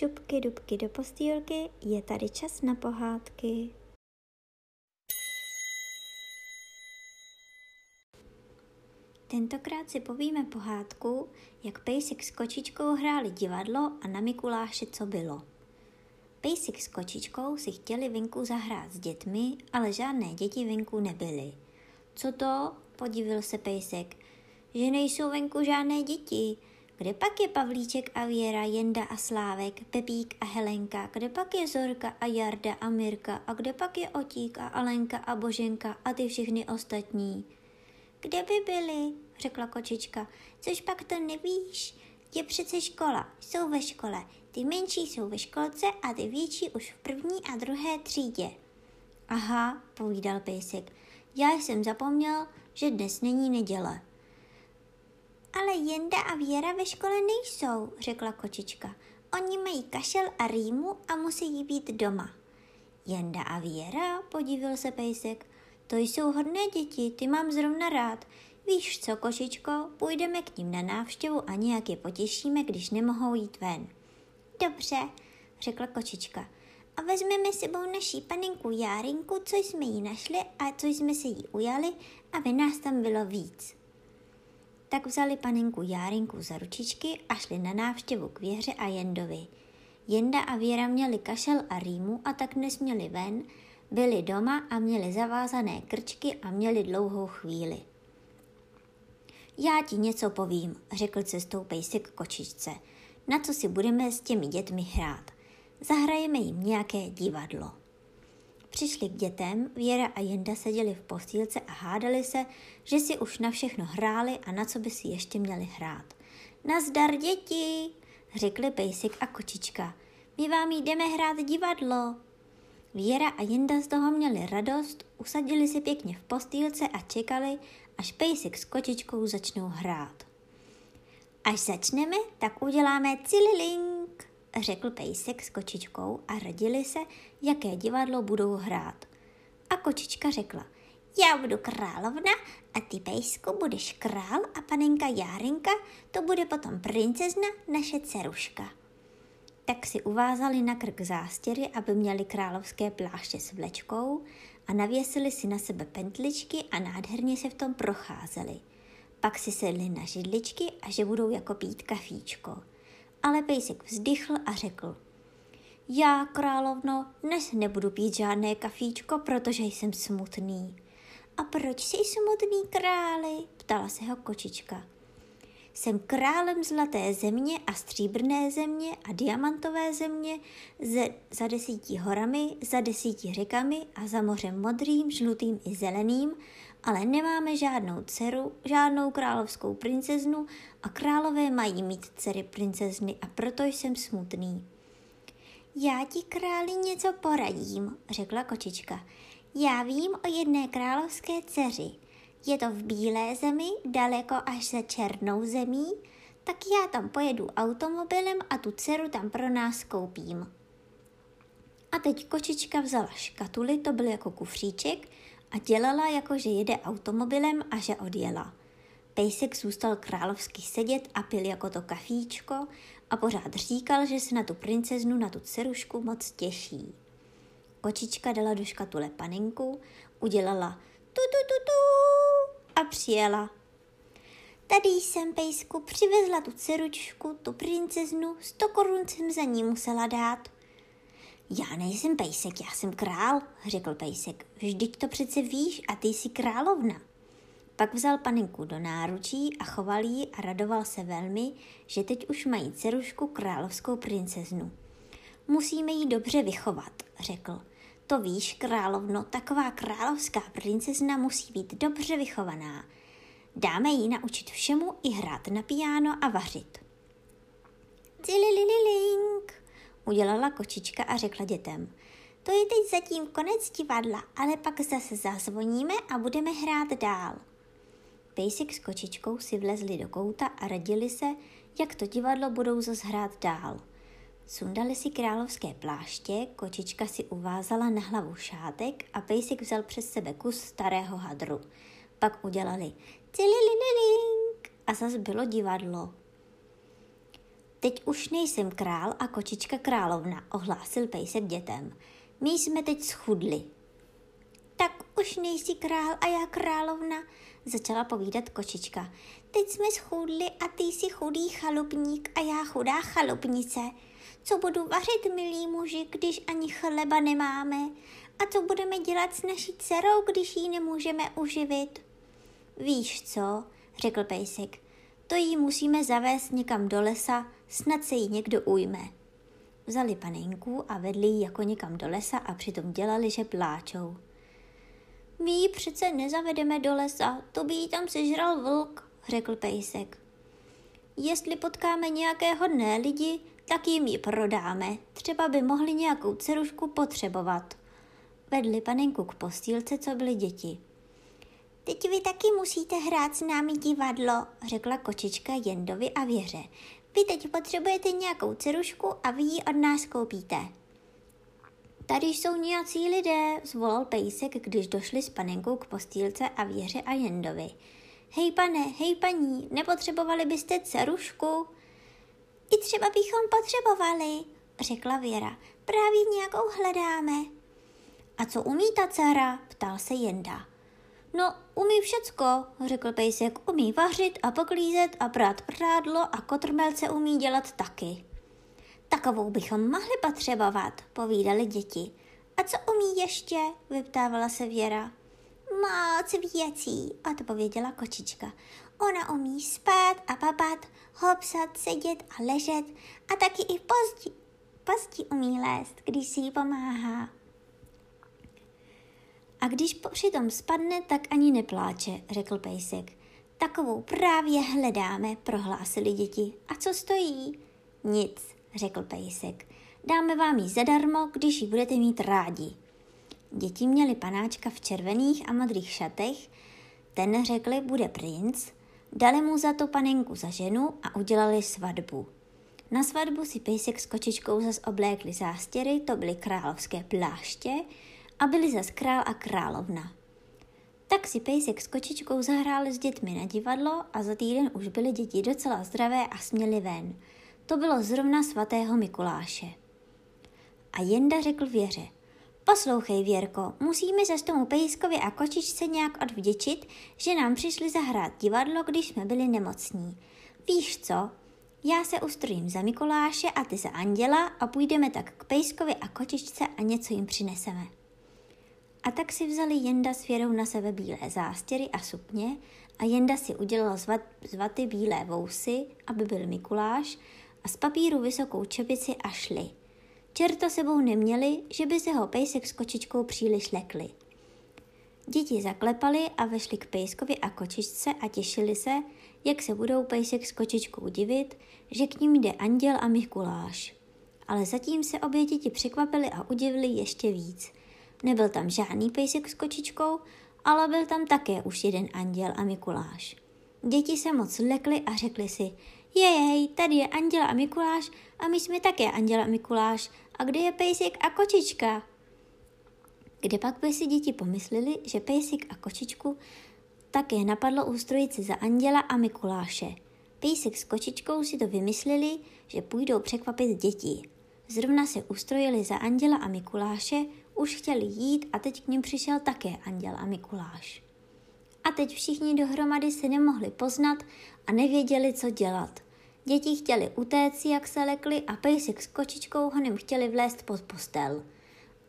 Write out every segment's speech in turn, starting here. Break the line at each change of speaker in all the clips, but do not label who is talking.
šupky dubky do postýlky, je tady čas na pohádky. Tentokrát si povíme pohádku, jak Pejsik s kočičkou hráli divadlo a na Mikuláše co bylo. Pejsik s kočičkou si chtěli venku zahrát s dětmi, ale žádné děti venku nebyly. Co to? podivil se Pejsek. Že nejsou venku žádné děti. Kde pak je Pavlíček a Věra, Jenda a Slávek, Pepík a Helenka, kde pak je Zorka a Jarda a Mirka a kde pak je Otík a Alenka a Boženka a ty všechny ostatní. Kde by byli? řekla kočička. Což pak to nevíš? Je přece škola, jsou ve škole. Ty menší jsou ve školce a ty větší už v první a druhé třídě. Aha, povídal pejsek. Já jsem zapomněl, že dnes není neděle. Ale Jenda a Věra ve škole nejsou, řekla kočička. Oni mají kašel a rýmu a musí být doma. Jenda a Věra, podívil se pejsek. To jsou hodné děti, ty mám zrovna rád. Víš co, kočičko, půjdeme k ním na návštěvu a nějak je potěšíme, když nemohou jít ven. Dobře, řekla kočička. A vezmeme sebou naší panenku Járinku, co jsme jí našli a co jsme se jí ujali, aby nás tam bylo víc. Tak vzali panenku Járinku za ručičky a šli na návštěvu k Věře a Jendovi. Jenda a Věra měli kašel a rýmu a tak nesměli ven, byli doma a měli zavázané krčky a měli dlouhou chvíli. Já ti něco povím, řekl cestou pejsek kočičce. Na co si budeme s těmi dětmi hrát? Zahrajeme jim nějaké divadlo. Přišli k dětem, Věra a Jenda seděli v postýlce a hádali se, že si už na všechno hráli a na co by si ještě měli hrát. Nazdar děti, řekli pejsek a kočička. My vám jdeme hrát divadlo. Věra a Jenda z toho měli radost, usadili se pěkně v postýlce a čekali, až pejsek s kočičkou začnou hrát. Až začneme, tak uděláme cililink, řekl pejsek s kočičkou a radili se, jaké divadlo budou hrát. A kočička řekla, já budu královna a ty pejsku budeš král a panenka Járenka to bude potom princezna, naše dceruška. Tak si uvázali na krk zástěry, aby měli královské pláště s vlečkou a navěsili si na sebe pentličky a nádherně se v tom procházeli. Pak si sedli na židličky a že budou jako pít kafíčko. Ale pejsek vzdychl a řekl, já, královno, dnes nebudu pít žádné kafíčko, protože jsem smutný. A proč jsi smutný, králi? ptala se ho kočička. Jsem králem zlaté země a stříbrné země a diamantové země ze, za desíti horami, za desíti řekami a za mořem modrým, žlutým i zeleným, ale nemáme žádnou dceru, žádnou královskou princeznu a králové mají mít dcery princezny a proto jsem smutný. Já ti králi něco poradím, řekla kočička. Já vím o jedné královské dceři – je to v bílé zemi, daleko až za černou zemí, tak já tam pojedu automobilem a tu dceru tam pro nás koupím. A teď kočička vzala škatuli, to byl jako kufříček, a dělala jako, že jede automobilem a že odjela. Pejsek zůstal královsky sedět a pil jako to kafíčko a pořád říkal, že se na tu princeznu, na tu dcerušku moc těší. Kočička dala do škatule panenku, udělala tu tu tu tu a přijela. Tady jsem, pejsku, přivezla tu ceručku, tu princeznu, sto korun jsem za ní musela dát. Já nejsem pejsek, já jsem král, řekl pejsek. Vždyť to přece víš a ty jsi královna. Pak vzal panenku do náručí a choval ji a radoval se velmi, že teď už mají cerušku královskou princeznu. Musíme ji dobře vychovat, řekl. To víš, královno, taková královská princezna musí být dobře vychovaná. Dáme jí naučit všemu i hrát na piano a vařit. Cililililink, udělala kočička a řekla dětem. To je teď zatím konec divadla, ale pak zase zazvoníme a budeme hrát dál. Pejsek s kočičkou si vlezli do kouta a radili se, jak to divadlo budou zase hrát dál. Sundali si královské pláště, kočička si uvázala na hlavu šátek a pejsek vzal přes sebe kus starého hadru. Pak udělali cililililink a zas bylo divadlo. Teď už nejsem král a kočička královna, ohlásil pejsek dětem. My jsme teď schudli. Tak už nejsi král a já královna, začala povídat kočička. Teď jsme schudli a ty jsi chudý chalupník a já chudá chalupnice. Co budu vařit, milí muži, když ani chleba nemáme? A co budeme dělat s naší dcerou, když ji nemůžeme uživit? Víš co, řekl pejsek, to jí musíme zavést někam do lesa, snad se jí někdo ujme. Vzali panenku a vedli ji jako někam do lesa a přitom dělali, že pláčou. My ji přece nezavedeme do lesa, to by jí tam sežral vlk, řekl pejsek. Jestli potkáme nějaké hodné lidi, tak jim ji prodáme. Třeba by mohli nějakou cerušku potřebovat. Vedli panenku k postýlce, co byly děti. Teď vy taky musíte hrát s námi divadlo, řekla kočička Jendovi a Věře. Vy teď potřebujete nějakou cerušku a vy ji od nás koupíte. Tady jsou nějací lidé, zvolal pejsek, když došli s panenkou k postýlce a Věře a Jendovi. Hej pane, hej paní, nepotřebovali byste cerušku? I třeba bychom potřebovali, řekla Věra. Právě nějakou hledáme. A co umí ta dcera? ptal se Jenda. No, umí všecko, řekl pejsek. Umí vařit a poklízet a prát prádlo a kotrmelce umí dělat taky. Takovou bychom mohli potřebovat, povídali děti. A co umí ještě? vyptávala se Věra. Moc věcí, odpověděla kočička. Ona umí spát a papat, hopsat, sedět a ležet a taky i pozdí, pozdí umí lézt, když si jí pomáhá. A když přitom spadne, tak ani nepláče, řekl pejsek. Takovou právě hledáme, prohlásili děti. A co stojí? Nic, řekl pejsek. Dáme vám ji zadarmo, když ji budete mít rádi. Děti měli panáčka v červených a modrých šatech, ten řekli, bude princ, dali mu za to panenku za ženu a udělali svatbu. Na svatbu si pejsek s kočičkou zas oblékli zástěry, to byly královské pláště a byli zas král a královna. Tak si pejsek s kočičkou zahráli s dětmi na divadlo a za týden už byly děti docela zdravé a směli ven. To bylo zrovna svatého Mikuláše. A Jenda řekl věře – Poslouchej, Věrko, musíme se tomu pejskovi a kočičce nějak odvděčit, že nám přišli zahrát divadlo, když jsme byli nemocní. Víš co? Já se ustrojím za Mikuláše a ty za Anděla a půjdeme tak k pejskovi a kočičce a něco jim přineseme. A tak si vzali Jenda s Věrou na sebe bílé zástěry a sukně a Jenda si udělal z, vaty bílé vousy, aby byl Mikuláš a z papíru vysokou čepici a šli – Čerta sebou neměli, že by se ho pejsek s kočičkou příliš lekli. Děti zaklepali a vešli k pejskovi a kočičce a těšili se, jak se budou pejsek s kočičkou divit, že k ním jde anděl a Mikuláš. Ale zatím se obě děti překvapily a udivili ještě víc. Nebyl tam žádný pejsek s kočičkou, ale byl tam také už jeden anděl a Mikuláš. Děti se moc lekly a řekli si, jej, tady je Anděla a Mikuláš a my jsme také Anděla a Mikuláš. A kde je pejsek a kočička? Kde pak by si děti pomysleli, že pejsek a kočičku také napadlo ustrojit si za Anděla a Mikuláše. Pejsek s kočičkou si to vymysleli, že půjdou překvapit děti. Zrovna se ustrojili za Anděla a Mikuláše, už chtěli jít a teď k ním přišel také Anděl a Mikuláš. A teď všichni dohromady se nemohli poznat a nevěděli, co dělat. Děti chtěli utéct, jak se lekli a pejsek s kočičkou honem chtěli vlézt pod postel.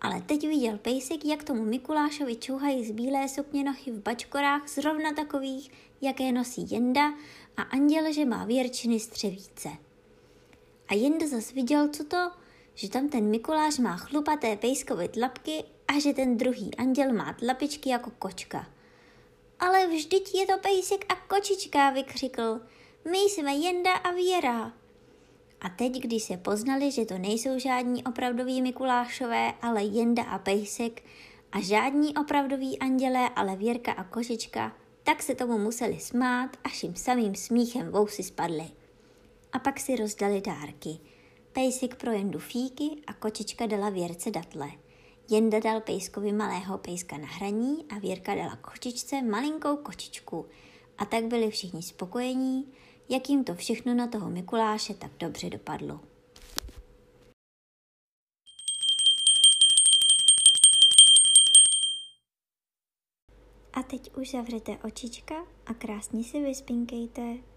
Ale teď viděl pejsek, jak tomu Mikulášovi čuhají z bílé sukně nochy v bačkorách zrovna takových, jaké nosí Jenda a anděl, že má věrčiny střevíce. A Jenda zas viděl, co to, že tam ten Mikuláš má chlupaté pejskové tlapky a že ten druhý anděl má tlapičky jako kočka – ale vždyť je to pejsek a kočička, vykřikl. My jsme Jenda a Věra. A teď, když se poznali, že to nejsou žádní opravdoví Mikulášové, ale Jenda a Pejsek a žádní opravdoví andělé, ale Věrka a Košička, tak se tomu museli smát, až jim samým smíchem vousy spadly. A pak si rozdali dárky. Pejsik projem dufíky a kočička dala věrce datle. Jenda dal pejskovi malého pejska na hraní a Věrka dala kočičce malinkou kočičku. A tak byli všichni spokojení, jak jim to všechno na toho Mikuláše tak dobře dopadlo. A teď už zavřete očička a krásně si vyspinkejte.